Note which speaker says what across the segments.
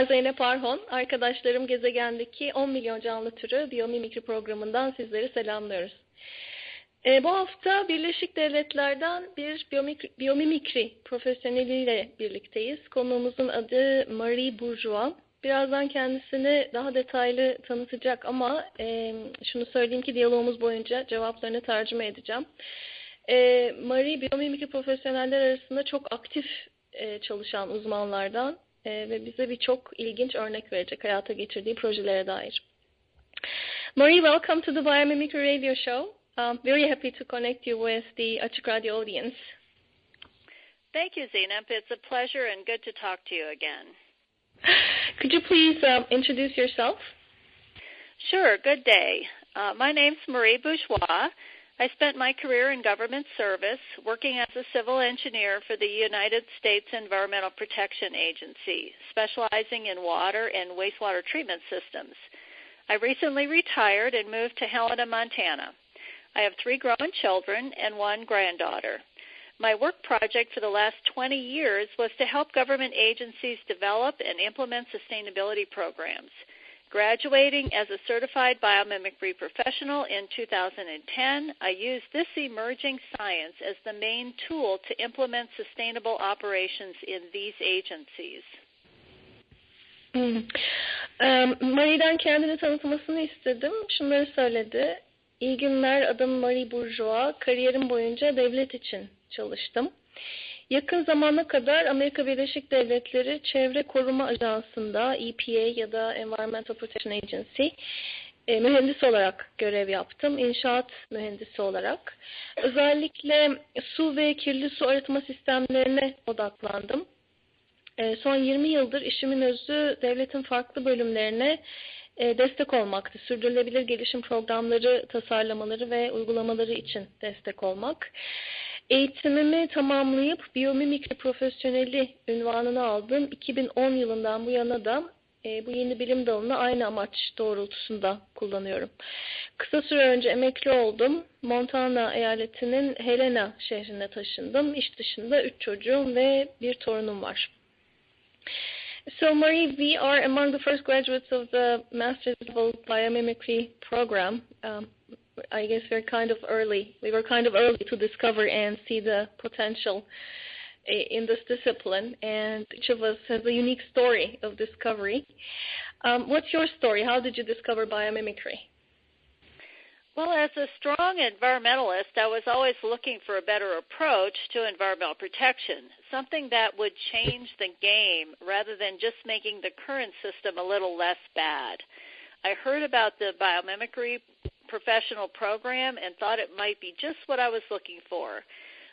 Speaker 1: ben Zeynep Arhon. Arkadaşlarım gezegendeki 10 milyon canlı türü biyomimikri programından sizleri selamlıyoruz. E, bu hafta Birleşik Devletler'den bir biyomikri, biyomimikri profesyoneliyle birlikteyiz. Konuğumuzun adı Marie Bourgeois. Birazdan kendisini daha detaylı tanıtacak ama e, şunu söyleyeyim ki diyalogumuz boyunca cevaplarını tercüme edeceğim. E, Marie biyomimikri profesyoneller arasında çok aktif e, çalışan uzmanlardan ve bize birçok ilginç örnek verecek hayata geçirdiği projelere dair. Marie, welcome to the Biomimicry Radio Show. I'm very happy to connect you with the Açık Radio audience.
Speaker 2: Thank you, Zeynep. It's a pleasure and good to talk to you again.
Speaker 1: Could you please um, introduce yourself?
Speaker 2: Sure. Good day. Uh, my name's Marie Bourgeois. I spent my career in government service working as a civil engineer for the United States Environmental Protection Agency, specializing in water and wastewater treatment systems. I recently retired and moved to Helena, Montana. I have three grown children and one granddaughter. My work project for the last 20 years was to help government agencies develop and implement sustainability programs. Graduating as a certified biomimicry professional in 2010, I used this emerging science as the main tool to implement sustainable operations in these agencies.
Speaker 1: Hmm. Um, Marie'den kendini tanıtmasını istedim. Şunları söyledi. İyi günler, adım Marie Bourgeois. Kariyerim boyunca devlet için çalıştım. Yakın zamana kadar Amerika Birleşik Devletleri Çevre Koruma Ajansı'nda EPA ya da Environmental Protection Agency e, mühendis olarak görev yaptım. İnşaat mühendisi olarak. Özellikle su ve kirli su arıtma sistemlerine odaklandım. E, son 20 yıldır işimin özü devletin farklı bölümlerine e, destek olmaktı. Sürdürülebilir gelişim programları tasarlamaları ve uygulamaları için destek olmak. Eğitimimi tamamlayıp biyomimikri profesyoneli ünvanını aldım. 2010 yılından bu yana da e, bu yeni bilim dalını aynı amaç doğrultusunda kullanıyorum. Kısa süre önce emekli oldum. Montana eyaletinin Helena şehrine taşındım. İş dışında üç çocuğum ve bir torunum var. So Marie, we are among the first graduates of the master's level biomimicry program. Um, I guess we're kind of early. We were kind of early to discover and see the potential in this discipline, and each of us has a unique story of discovery. Um, what's your story? How did you discover biomimicry?
Speaker 2: Well, as a strong environmentalist, I was always looking for a better approach to environmental protection, something that would change the game rather than just making the current system a little less bad. I heard about the biomimicry professional program and thought it might be just what I was looking for.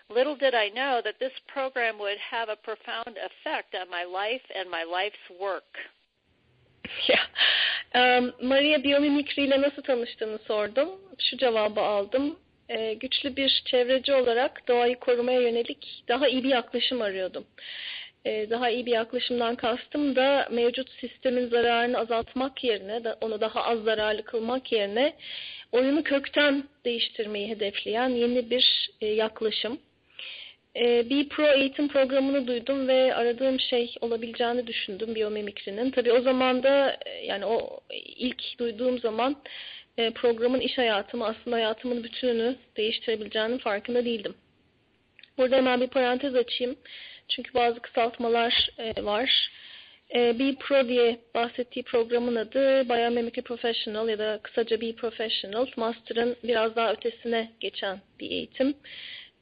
Speaker 2: Little did I know that this program would have a profound effect on my life and my life's work.
Speaker 1: Yeah. Um, Maria biyomimikri ile nasıl tanıştığını sordum. Şu cevabı aldım. Ee, güçlü bir çevreci olarak doğayı korumaya yönelik daha iyi bir yaklaşım arıyordum. Ee, daha iyi bir yaklaşımdan kastım da mevcut sistemin zararını azaltmak yerine, onu daha az zararlı kılmak yerine oyunu kökten değiştirmeyi hedefleyen yeni bir e, yaklaşım. E, bir pro eğitim programını duydum ve aradığım şey olabileceğini düşündüm biyomimikrinin. Tabii o zaman da e, yani o ilk duyduğum zaman e, programın iş hayatımı aslında hayatımın bütününü değiştirebileceğinin farkında değildim. Burada hemen bir parantez açayım. Çünkü bazı kısaltmalar e, var. E, B Pro diye bahsettiği programın adı Biomimicry Professional ya da kısaca B Professional. Master'ın biraz daha ötesine geçen bir eğitim.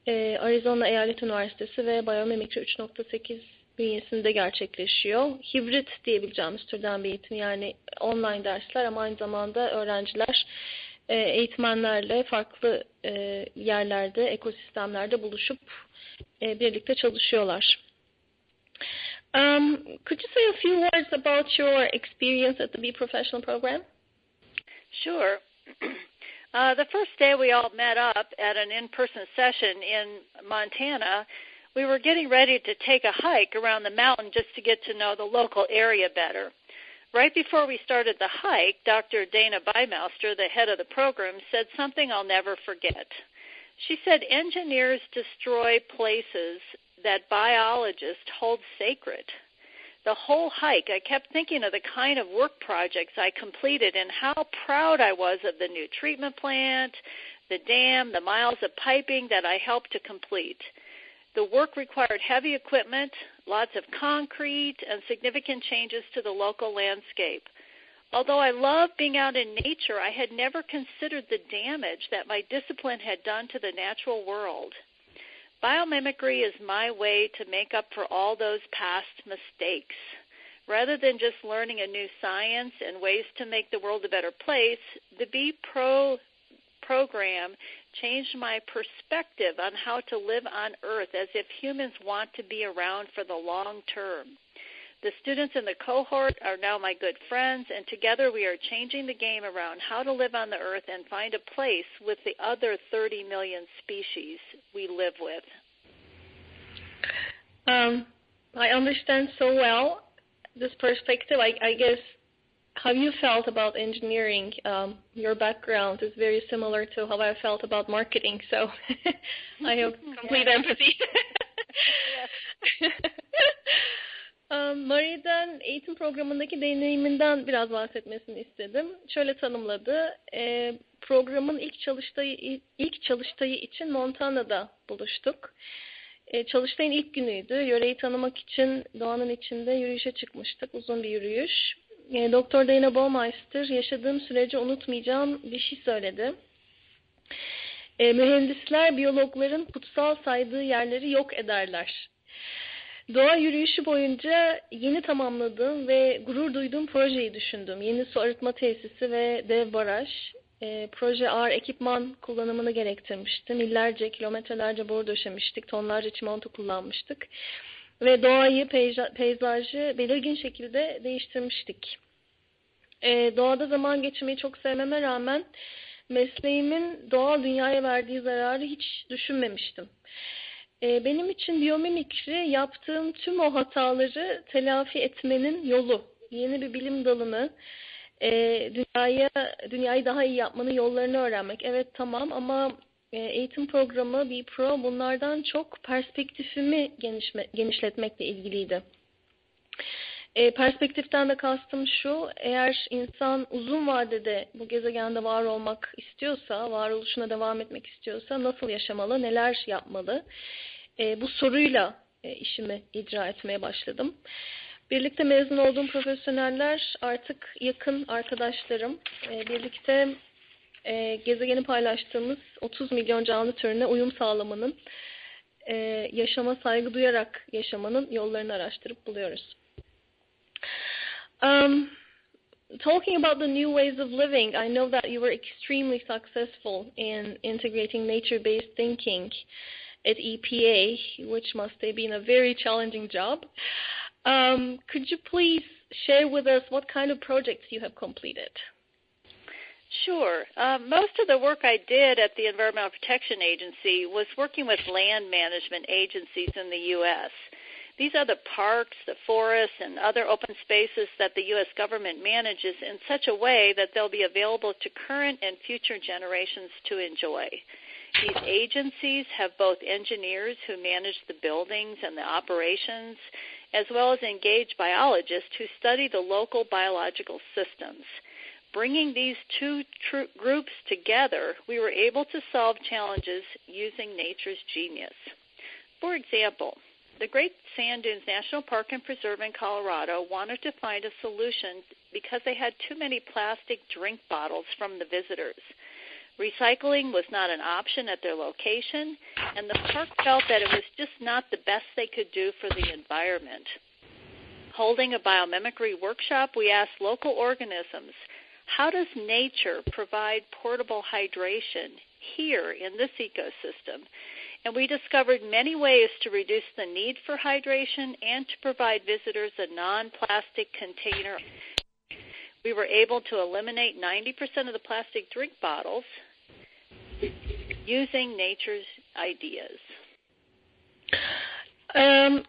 Speaker 1: E, Arizona Eyalet Üniversitesi ve Biomimicry 3.8 bünyesinde gerçekleşiyor. Hibrit diyebileceğimiz türden bir eğitim yani online dersler ama aynı zamanda öğrenciler eğitmenlerle farklı yerlerde, ekosistemlerde buluşup birlikte çalışıyorlar. Um, could you say a few words about your experience at the Be Professional program?
Speaker 2: Sure. Uh, the first day we all met up at an in-person session in Montana, we were getting ready to take a hike around the mountain just to get to know the local area better. Right before we started the hike, Dr. Dana Bymauster, the head of the program, said something I'll never forget. She said engineers destroy places that biologists hold sacred. The whole hike, I kept thinking of the kind of work projects I completed and how proud I was of the new treatment plant, the dam, the miles of piping that I helped to complete. The work required heavy equipment, lots of concrete, and significant changes to the local landscape. Although I love being out in nature, I had never considered the damage that my discipline had done to the natural world. Biomimicry is my way to make up for all those past mistakes. Rather than just learning a new science and ways to make the world a better place, the Be Pro program changed my perspective on how to live on Earth as if humans want to be around for the long term. The students in the cohort are now my good friends, and together we are changing the game around how to live on the earth and find a place with the other 30 million species we live with.
Speaker 1: Um, I understand so well this perspective. I, I guess how you felt about engineering, um, your background is very similar to how I felt about marketing. So I have complete empathy. Marie'den eğitim programındaki deneyiminden biraz bahsetmesini istedim. Şöyle tanımladı. E, programın ilk çalıştayı ilk çalıştayı için Montana'da buluştuk. E, çalıştayın ilk günüydü. Yöreyi tanımak için doğanın içinde yürüyüşe çıkmıştık. Uzun bir yürüyüş. E, Doktor Dana Baumeister yaşadığım süreci unutmayacağım bir şey söyledi. E, mühendisler biyologların kutsal saydığı yerleri yok ederler. Doğa yürüyüşü boyunca yeni tamamladığım ve gurur duyduğum projeyi düşündüm. Yeni su arıtma tesisi ve dev baraj. E, proje ağır ekipman kullanımını gerektirmişti. Millerce, kilometrelerce boru döşemiştik. Tonlarca çimento kullanmıştık. Ve doğayı, peyzajı belirgin şekilde değiştirmiştik. E, doğada zaman geçirmeyi çok sevmeme rağmen mesleğimin doğal dünyaya verdiği zararı hiç düşünmemiştim. E, benim için biyomimikri yaptığım tüm o hataları telafi etmenin yolu. Yeni bir bilim dalını, e, dünyaya dünyayı daha iyi yapmanın yollarını öğrenmek. Evet tamam ama eğitim programı bir pro bunlardan çok perspektifimi genişme, genişletmekle ilgiliydi. E, perspektiften de kastım şu, eğer insan uzun vadede bu gezegende var olmak istiyorsa, varoluşuna devam etmek istiyorsa nasıl yaşamalı, neler yapmalı? E, bu soruyla e, işimi icra etmeye başladım. Birlikte mezun olduğum profesyoneller artık yakın arkadaşlarım. E, birlikte e, gezegeni paylaştığımız 30 milyon canlı türüne uyum sağlamanın, e, yaşama saygı duyarak yaşamanın yollarını araştırıp buluyoruz. Um, talking about the new ways of living, I know that you were extremely successful in integrating nature-based thinking at EPA, which must have been a very challenging job. Um, could you please share with us what kind of projects you have completed?
Speaker 2: Sure. Um, most of the work I did at the Environmental Protection Agency was working with land management agencies in the U.S. These are the parks, the forests, and other open spaces that the U.S. government manages in such a way that they'll be available to current and future generations to enjoy. These agencies have both engineers who manage the buildings and the operations, as well as engaged biologists who study the local biological systems. Bringing these two tr- groups together, we were able to solve challenges using nature's genius. For example, the Great Sand Dunes National Park and Preserve in Colorado wanted to find a solution because they had too many plastic drink bottles from the visitors. Recycling was not an option at their location, and the park felt that it was just not the best they could do for the environment. Holding a biomimicry workshop, we asked local organisms how does nature provide portable hydration here in this ecosystem? And we discovered many ways to reduce the need for hydration and to provide visitors a non plastic container. We were able to eliminate 90% of the plastic drink bottles using nature's ideas.
Speaker 1: Um,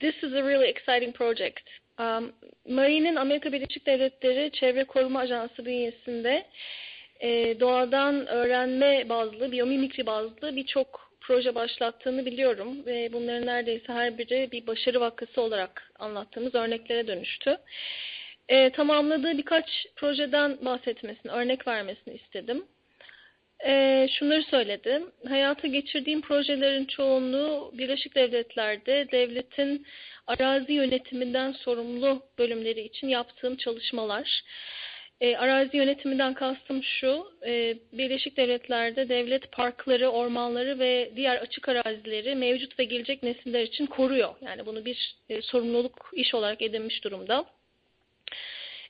Speaker 1: this is a really exciting project. Um, Marine'in Amerika Birleşik Devletleri Çevre Koruma Ajansı bünyesinde e, doğadan öğrenme bazlı, biyomimikri bazlı birçok proje başlattığını biliyorum ve bunların neredeyse her biri bir başarı vakası olarak anlattığımız örneklere dönüştü. E, tamamladığı birkaç projeden bahsetmesini, örnek vermesini istedim. E, şunları söyledim. Hayata geçirdiğim projelerin çoğunluğu Birleşik Devletler'de devletin arazi yönetiminden sorumlu bölümleri için yaptığım çalışmalar. E, arazi yönetiminden kastım şu, e, Birleşik Devletler'de devlet parkları, ormanları ve diğer açık arazileri mevcut ve gelecek nesiller için koruyor. Yani bunu bir e, sorumluluk iş olarak edinmiş durumda.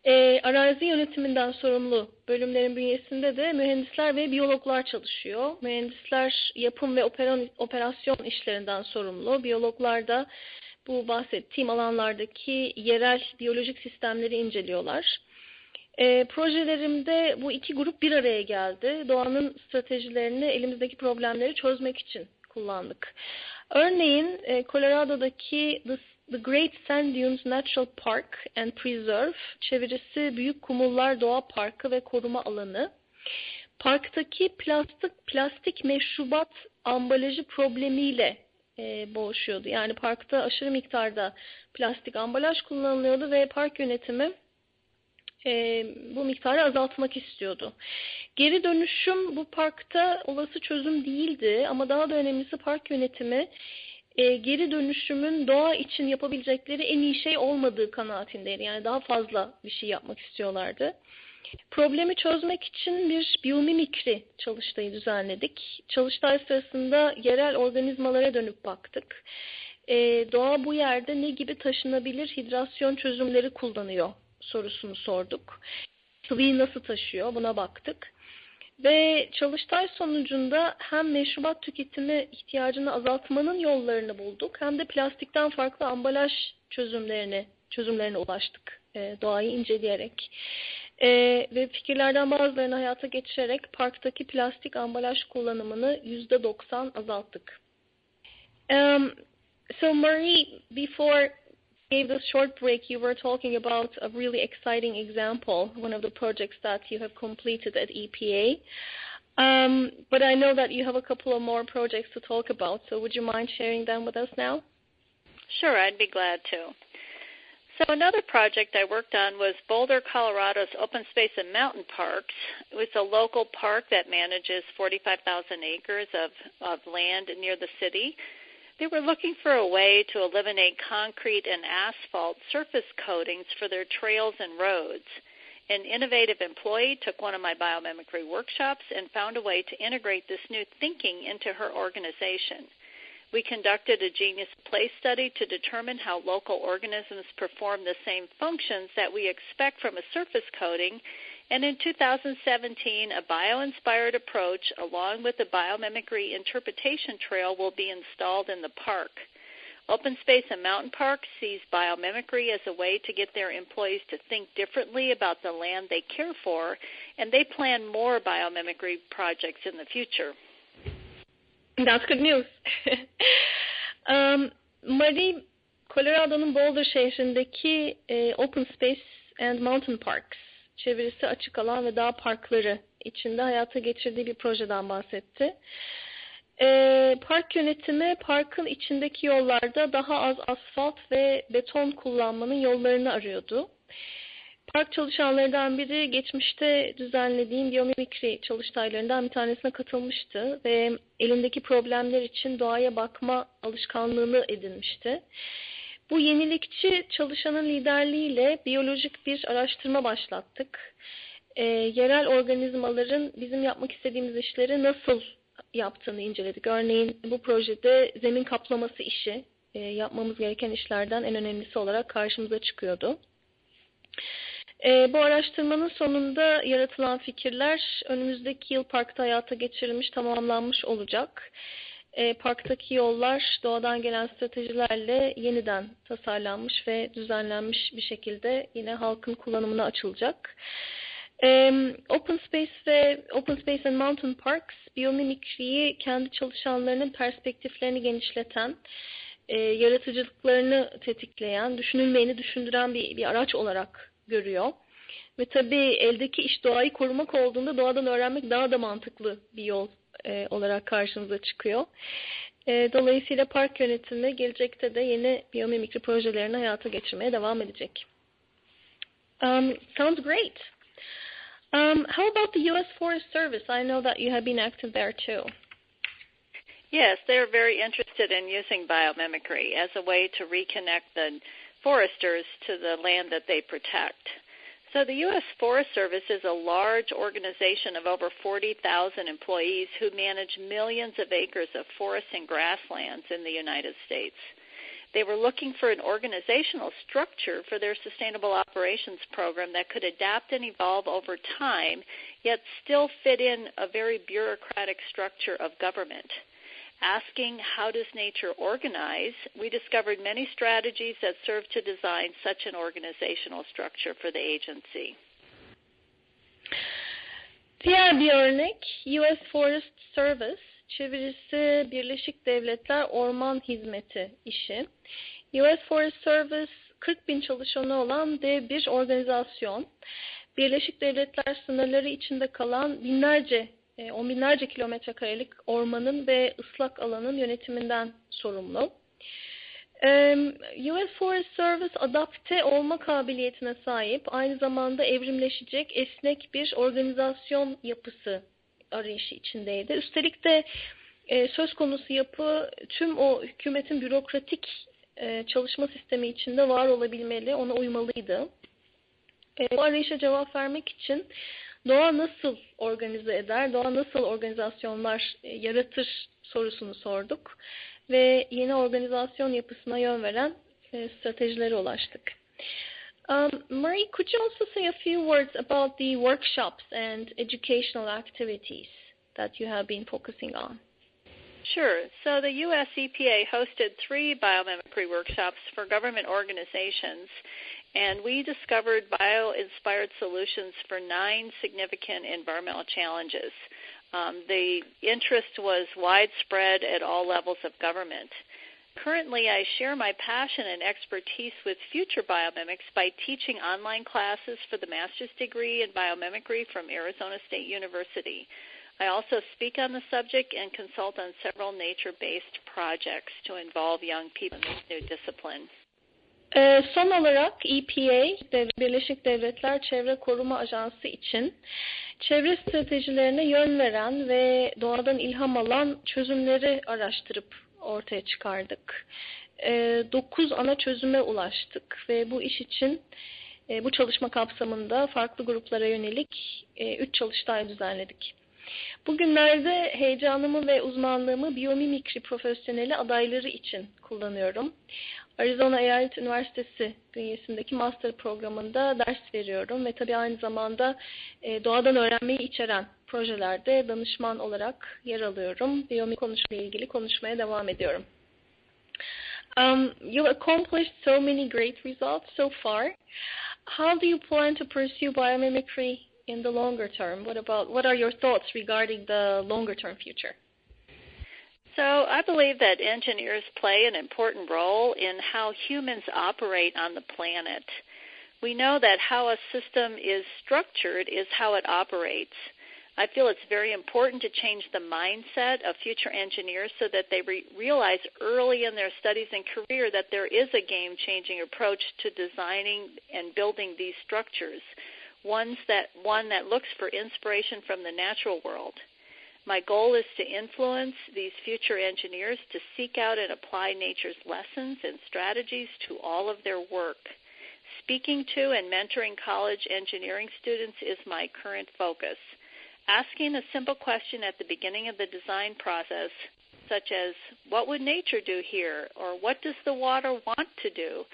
Speaker 1: E, arazi yönetiminden sorumlu bölümlerin bünyesinde de mühendisler ve biyologlar çalışıyor. Mühendisler yapım ve operasyon işlerinden sorumlu. Biyologlar da bu bahsettiğim alanlardaki yerel biyolojik sistemleri inceliyorlar. E, projelerimde bu iki grup bir araya geldi. Doğanın stratejilerini elimizdeki problemleri çözmek için kullandık. Örneğin e, Colorado'daki The, The Great Sand Dunes Natural Park and Preserve, çevirisi Büyük Kumullar Doğa Parkı ve Koruma Alanı. Parktaki plastik plastik meşrubat ambalajı problemiyle e, boğuşuyordu. Yani parkta aşırı miktarda plastik ambalaj kullanılıyordu ve park yönetimi e, bu miktarı azaltmak istiyordu. Geri dönüşüm bu parkta olası çözüm değildi ama daha da önemlisi park yönetimi e, geri dönüşümün doğa için yapabilecekleri en iyi şey olmadığı kanaatindeydi. Yani daha fazla bir şey yapmak istiyorlardı. Problemi çözmek için bir biyomimikri çalıştayı düzenledik. Çalıştay sırasında yerel organizmalara dönüp baktık. E, doğa bu yerde ne gibi taşınabilir hidrasyon çözümleri kullanıyor sorusunu sorduk. Sıvıyı nasıl taşıyor buna baktık. Ve çalıştay sonucunda hem meşrubat tüketimi ihtiyacını azaltmanın yollarını bulduk hem de plastikten farklı ambalaj çözümlerini çözümlerine ulaştık e, doğayı inceleyerek. E, ve fikirlerden bazılarını hayata geçirerek parktaki plastik ambalaj kullanımını yüzde doksan azalttık. Um, so Marie, before gave this short break, you were talking about a really exciting example, one of the projects that you have completed at EPA. Um, but I know that you have a couple of more projects to talk about, so would you mind sharing them with us now?
Speaker 2: Sure, I'd be glad to. So another project I worked on was Boulder, Colorado's Open Space and Mountain Parks. It was a local park that manages 45,000 acres of, of land near the city. They were looking for a way to eliminate concrete and asphalt surface coatings for their trails and roads. An innovative employee took one of my biomimicry workshops and found a way to integrate this new thinking into her organization. We conducted a genius place study to determine how local organisms perform the same functions that we expect from a surface coating. And in 2017, a bio inspired approach along with the biomimicry interpretation trail will be installed in the park. Open Space and Mountain Park sees biomimicry as a way to get their employees to think differently about the land they care for, and they plan more biomimicry projects in the future.
Speaker 1: That's good news. um, Marie, Colorado'nun Boulder şehrindeki e, Open Space and Mountain Parks, çevirisi açık alan ve dağ parkları içinde hayata geçirdiği bir projeden bahsetti. E, park yönetimi parkın içindeki yollarda daha az asfalt ve beton kullanmanın yollarını arıyordu. Park çalışanlarından biri geçmişte düzenlediğim biyomimikri çalıştaylarından bir tanesine katılmıştı ve elindeki problemler için doğaya bakma alışkanlığını edinmişti. Bu yenilikçi çalışanın liderliğiyle biyolojik bir araştırma başlattık. E, yerel organizmaların bizim yapmak istediğimiz işleri nasıl yaptığını inceledik. Örneğin bu projede zemin kaplaması işi e, yapmamız gereken işlerden en önemlisi olarak karşımıza çıkıyordu. E, bu araştırmanın sonunda yaratılan fikirler önümüzdeki yıl parkta hayata geçirilmiş, tamamlanmış olacak. E, parktaki yollar doğadan gelen stratejilerle yeniden tasarlanmış ve düzenlenmiş bir şekilde yine halkın kullanımına açılacak. Um, Open Space ve Open Space and Mountain Parks biyomimikriyi kendi çalışanlarının perspektiflerini genişleten, e, yaratıcılıklarını tetikleyen, düşünülmeyeni düşündüren bir, bir araç olarak görüyor. Ve tabii eldeki iş doğayı korumak olduğunda doğadan öğrenmek daha da mantıklı bir yol e, olarak karşımıza çıkıyor. E, dolayısıyla park yönetimi gelecekte de yeni biyomimikri projelerini hayata geçirmeye devam edecek. Um, sounds great. Um, how about the U.S. Forest Service? I know that you have been active there too.
Speaker 2: Yes, they're very interested in using biomimicry as a way to reconnect the foresters to the land that they protect. So the U.S. Forest Service is a large organization of over 40,000 employees who manage millions of acres of forests and grasslands in the United States. They were looking for an organizational structure for their sustainable operations program that could adapt and evolve over time, yet still fit in a very bureaucratic structure of government. Asking how does nature organize, we discovered many strategies that serve to design such an organizational structure for the agency.
Speaker 1: Diğer bir US Forest Service çevirisi Birleşik Devletler Orman Hizmeti işi. US Forest Service 40 bin çalışanı olan dev bir organizasyon. Birleşik Devletler sınırları içinde kalan binlerce, e, on binlerce kilometre karelik ormanın ve ıslak alanın yönetiminden sorumlu. US Forest Service adapte olma kabiliyetine sahip, aynı zamanda evrimleşecek esnek bir organizasyon yapısı arayışı içindeydi. Üstelik de e, söz konusu yapı tüm o hükümetin bürokratik e, çalışma sistemi içinde var olabilmeli, ona uymalıydı. E, bu arayışa cevap vermek için doğa nasıl organize eder, doğa nasıl organizasyonlar yaratır sorusunu sorduk ve yeni organizasyon yapısına yön veren stratejilere ulaştık. Um, Marie, could you also say a few words about the workshops and educational activities that you have been focusing on?
Speaker 2: Sure. So the U.S. EPA hosted three biomimicry workshops for government organizations, and we discovered bio-inspired solutions for nine significant environmental challenges. Um, the interest was widespread at all levels of government. Currently, I share my passion and expertise with future biomimics by teaching online classes for the master's degree in biomimicry from Arizona State University. I also speak on the subject and consult on several nature-based projects to involve young people in this new discipline.
Speaker 1: Ee, son olarak EPA, Birleşik Devletler Çevre Koruma Ajansı için çevre stratejilerine yön veren ve doğadan ilham alan çözümleri araştırıp ortaya çıkardık. E, dokuz ana çözüme ulaştık ve bu iş için e, bu çalışma kapsamında farklı gruplara yönelik e, üç çalıştay düzenledik. Bugünlerde heyecanımı ve uzmanlığımı biyomimikri profesyoneli adayları için kullanıyorum. Arizona Eyalet Üniversitesi bünyesindeki master programında ders veriyorum ve tabii aynı zamanda e, doğadan öğrenmeyi içeren projelerde danışman olarak yer alıyorum. Biyomik konuşmayla ilgili konuşmaya devam ediyorum. Um, you've accomplished so many great results so far. How do you plan to pursue biomimicry in the longer term? What about what are your thoughts regarding the longer term future?
Speaker 2: So I believe that engineers play an important role in how humans operate on the planet. We know that how a system is structured is how it operates. I feel it's very important to change the mindset of future engineers so that they re- realize early in their studies and career that there is a game changing approach to designing and building these structures. Ones that, one that looks for inspiration from the natural world. My goal is to influence these future engineers to seek out and apply nature's lessons and strategies to all of their work. Speaking to and mentoring college engineering students is my current focus. Asking a simple question at the beginning of the design process, such as, What would nature do here? or What does the water want to do?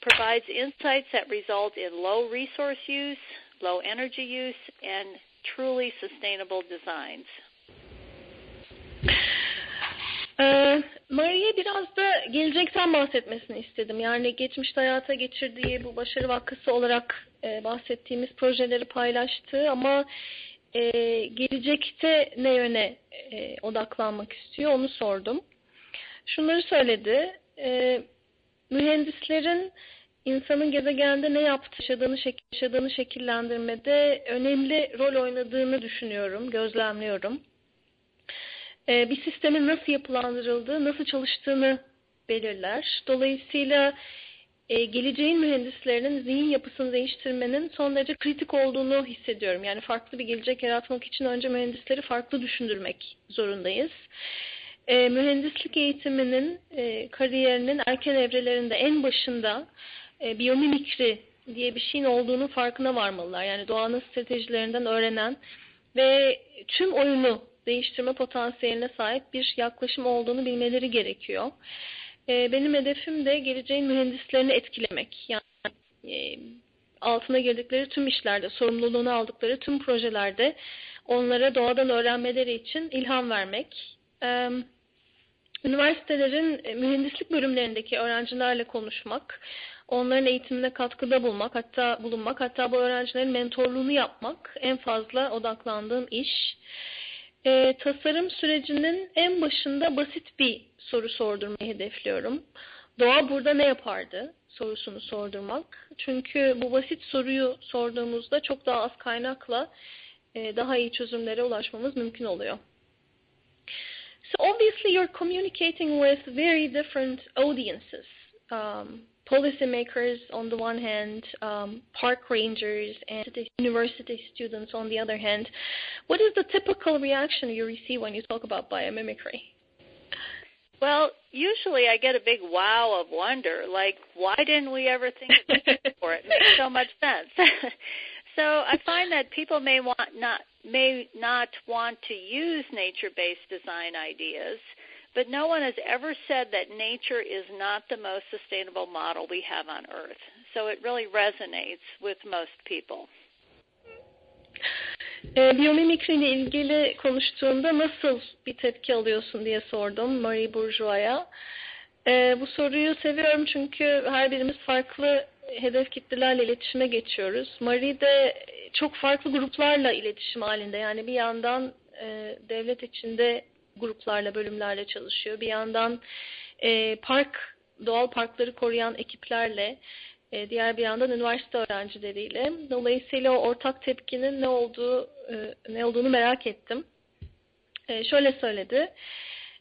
Speaker 2: Provides insights that result in low resource use, low energy use, and truly sustainable designs.
Speaker 1: Ee, Maria'ya biraz da gelecekten bahsetmesini istedim. Yani geçmişte hayata geçirdiği bu başarı vakısı olarak e, bahsettiğimiz projeleri paylaştı ama e, gelecekte ne yöne e, odaklanmak istiyor onu sordum. Şunları söyledi. E, mühendislerin insanın gezegende ne yaptı, yaşadığını, şek yaşadığını şekillendirmede önemli rol oynadığını düşünüyorum, gözlemliyorum. Ee, bir sistemin nasıl yapılandırıldığı, nasıl çalıştığını belirler. Dolayısıyla e, geleceğin mühendislerinin zihin yapısını değiştirmenin son derece kritik olduğunu hissediyorum. Yani farklı bir gelecek yaratmak için önce mühendisleri farklı düşündürmek zorundayız. E, mühendislik eğitiminin, e, kariyerinin erken evrelerinde en başında e, biyomimikri diye bir şeyin olduğunu farkına varmalılar. Yani doğanın stratejilerinden öğrenen ve tüm oyunu değiştirme potansiyeline sahip bir yaklaşım olduğunu bilmeleri gerekiyor. E, benim hedefim de geleceğin mühendislerini etkilemek. Yani e, altına girdikleri tüm işlerde, sorumluluğunu aldıkları tüm projelerde onlara doğadan öğrenmeleri için ilham vermek. E, üniversitelerin e, mühendislik bölümlerindeki öğrencilerle konuşmak, onların eğitimine katkıda bulmak, hatta bulunmak, hatta bu öğrencilerin mentorluğunu yapmak en fazla odaklandığım iş. E, tasarım sürecinin en başında basit bir soru sordurmayı hedefliyorum. Doğa burada ne yapardı sorusunu sordurmak. Çünkü bu basit soruyu sorduğumuzda çok daha az kaynakla e, daha iyi çözümlere ulaşmamız mümkün oluyor. So obviously you're communicating with very different audiences. Um, policymakers on the one hand, um, park rangers, and university students on the other hand. What is the typical reaction you receive when you talk about biomimicry?
Speaker 2: Well, usually I get a big wow of wonder, like, why didn't we ever think of this before? It makes so much sense. so I find that people may want not may not want to use nature-based design ideas but no one has ever said that nature is not the most sustainable model we have on Earth. So it really resonates with most people.
Speaker 1: E, biyomimikri ile ilgili konuştuğumda nasıl bir tepki alıyorsun diye sordum Marie Bourgeois'a. E, bu soruyu seviyorum çünkü her birimiz farklı hedef kitlelerle iletişime geçiyoruz. Marie de çok farklı gruplarla iletişim halinde. Yani bir yandan e, devlet içinde gruplarla, bölümlerle çalışıyor. Bir yandan e, park, doğal parkları koruyan ekiplerle, e, diğer bir yandan üniversite öğrencileriyle. Dolayısıyla o ortak tepkinin ne olduğu e, ne olduğunu merak ettim. E, şöyle söyledi.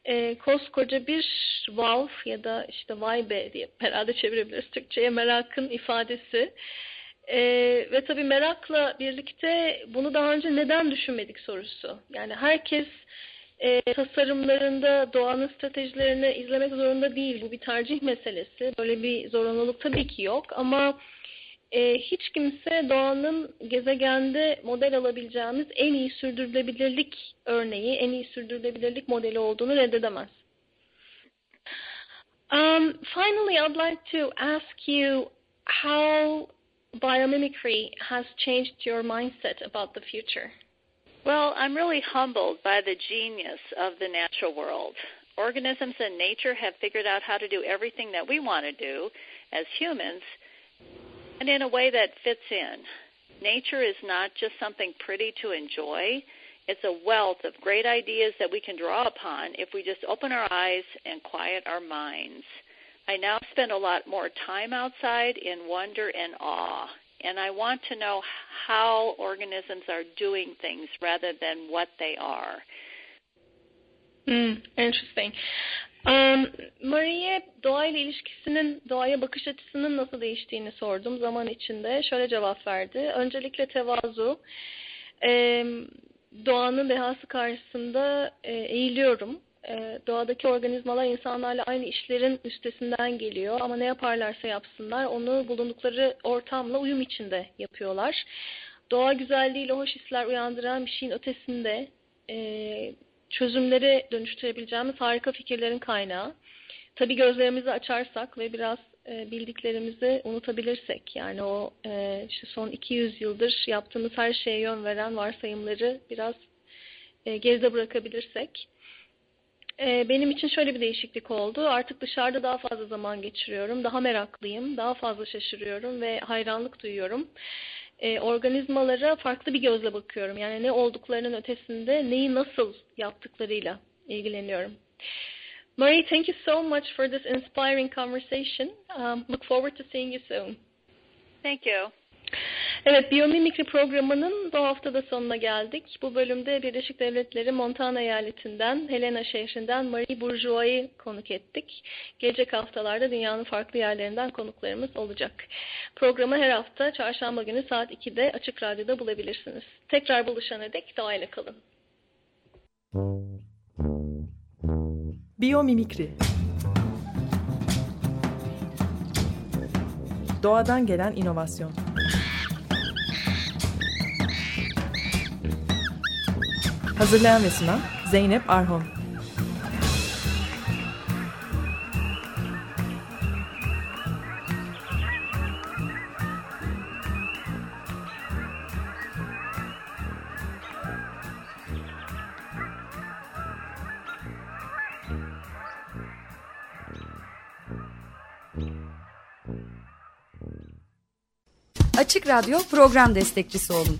Speaker 1: E, koskoca bir wow ya da işte vay be diye herhalde çevirebiliriz Türkçe'ye merakın ifadesi. Ve tabii merakla birlikte bunu daha önce neden düşünmedik sorusu. Yani herkes e, tasarımlarında doğanın stratejilerini izlemek zorunda değil. Bu bir tercih meselesi. Böyle bir zorunluluk tabii ki yok ama e, hiç kimse doğanın gezegende model alabileceğimiz en iyi sürdürülebilirlik örneği, en iyi sürdürülebilirlik modeli olduğunu reddedemez. Um, finally, I'd like to ask you how biomimicry has changed your mindset about the future.
Speaker 2: Well, I'm really humbled by the genius of the natural world. Organisms and nature have figured out how to do everything that we want to do as humans and in a way that fits in. Nature is not just something pretty to enjoy. It's a wealth of great ideas that we can draw upon if we just open our eyes and quiet our minds. I now spend a lot more time outside in wonder and awe and I want to know how organisms are doing things rather than what they are.
Speaker 1: Hmm, interesting. Um, Marie'ye doğayla ilişkisinin, doğaya bakış açısının nasıl değiştiğini sordum zaman içinde. Şöyle cevap verdi. Öncelikle tevazu. Ee, doğanın dehası karşısında e, eğiliyorum. E, doğadaki organizmalar insanlarla aynı işlerin üstesinden geliyor ama ne yaparlarsa yapsınlar onu bulundukları ortamla uyum içinde yapıyorlar. Doğa güzelliğiyle hoş hisler uyandıran bir şeyin ötesinde e, çözümleri dönüştürebileceğimiz harika fikirlerin kaynağı. Tabi gözlerimizi açarsak ve biraz e, bildiklerimizi unutabilirsek yani o işte son 200 yıldır yaptığımız her şeye yön veren varsayımları biraz e, geride bırakabilirsek e, benim için şöyle bir değişiklik oldu. Artık dışarıda daha fazla zaman geçiriyorum. Daha meraklıyım. Daha fazla şaşırıyorum ve hayranlık duyuyorum. E, organizmalara farklı bir gözle bakıyorum. Yani ne olduklarının ötesinde neyi nasıl yaptıklarıyla ilgileniyorum. Marie, thank you so much for this inspiring conversation. Um, look forward to seeing you soon.
Speaker 2: Thank you.
Speaker 1: Evet, biyomimikri programının bu hafta da sonuna geldik. Bu bölümde Birleşik Devletleri Montana eyaletinden, Helena şehrinden Marie Bourgeois'ı konuk ettik. Gelecek haftalarda dünyanın farklı yerlerinden konuklarımız olacak. Programı her hafta çarşamba günü saat 2'de Açık Radyo'da bulabilirsiniz. Tekrar buluşana dek doğayla kalın.
Speaker 3: Biyomimikri Doğadan gelen inovasyon Hazırlayan ve sunan Zeynep Arhon
Speaker 4: Açık Radyo program destekçisi olun.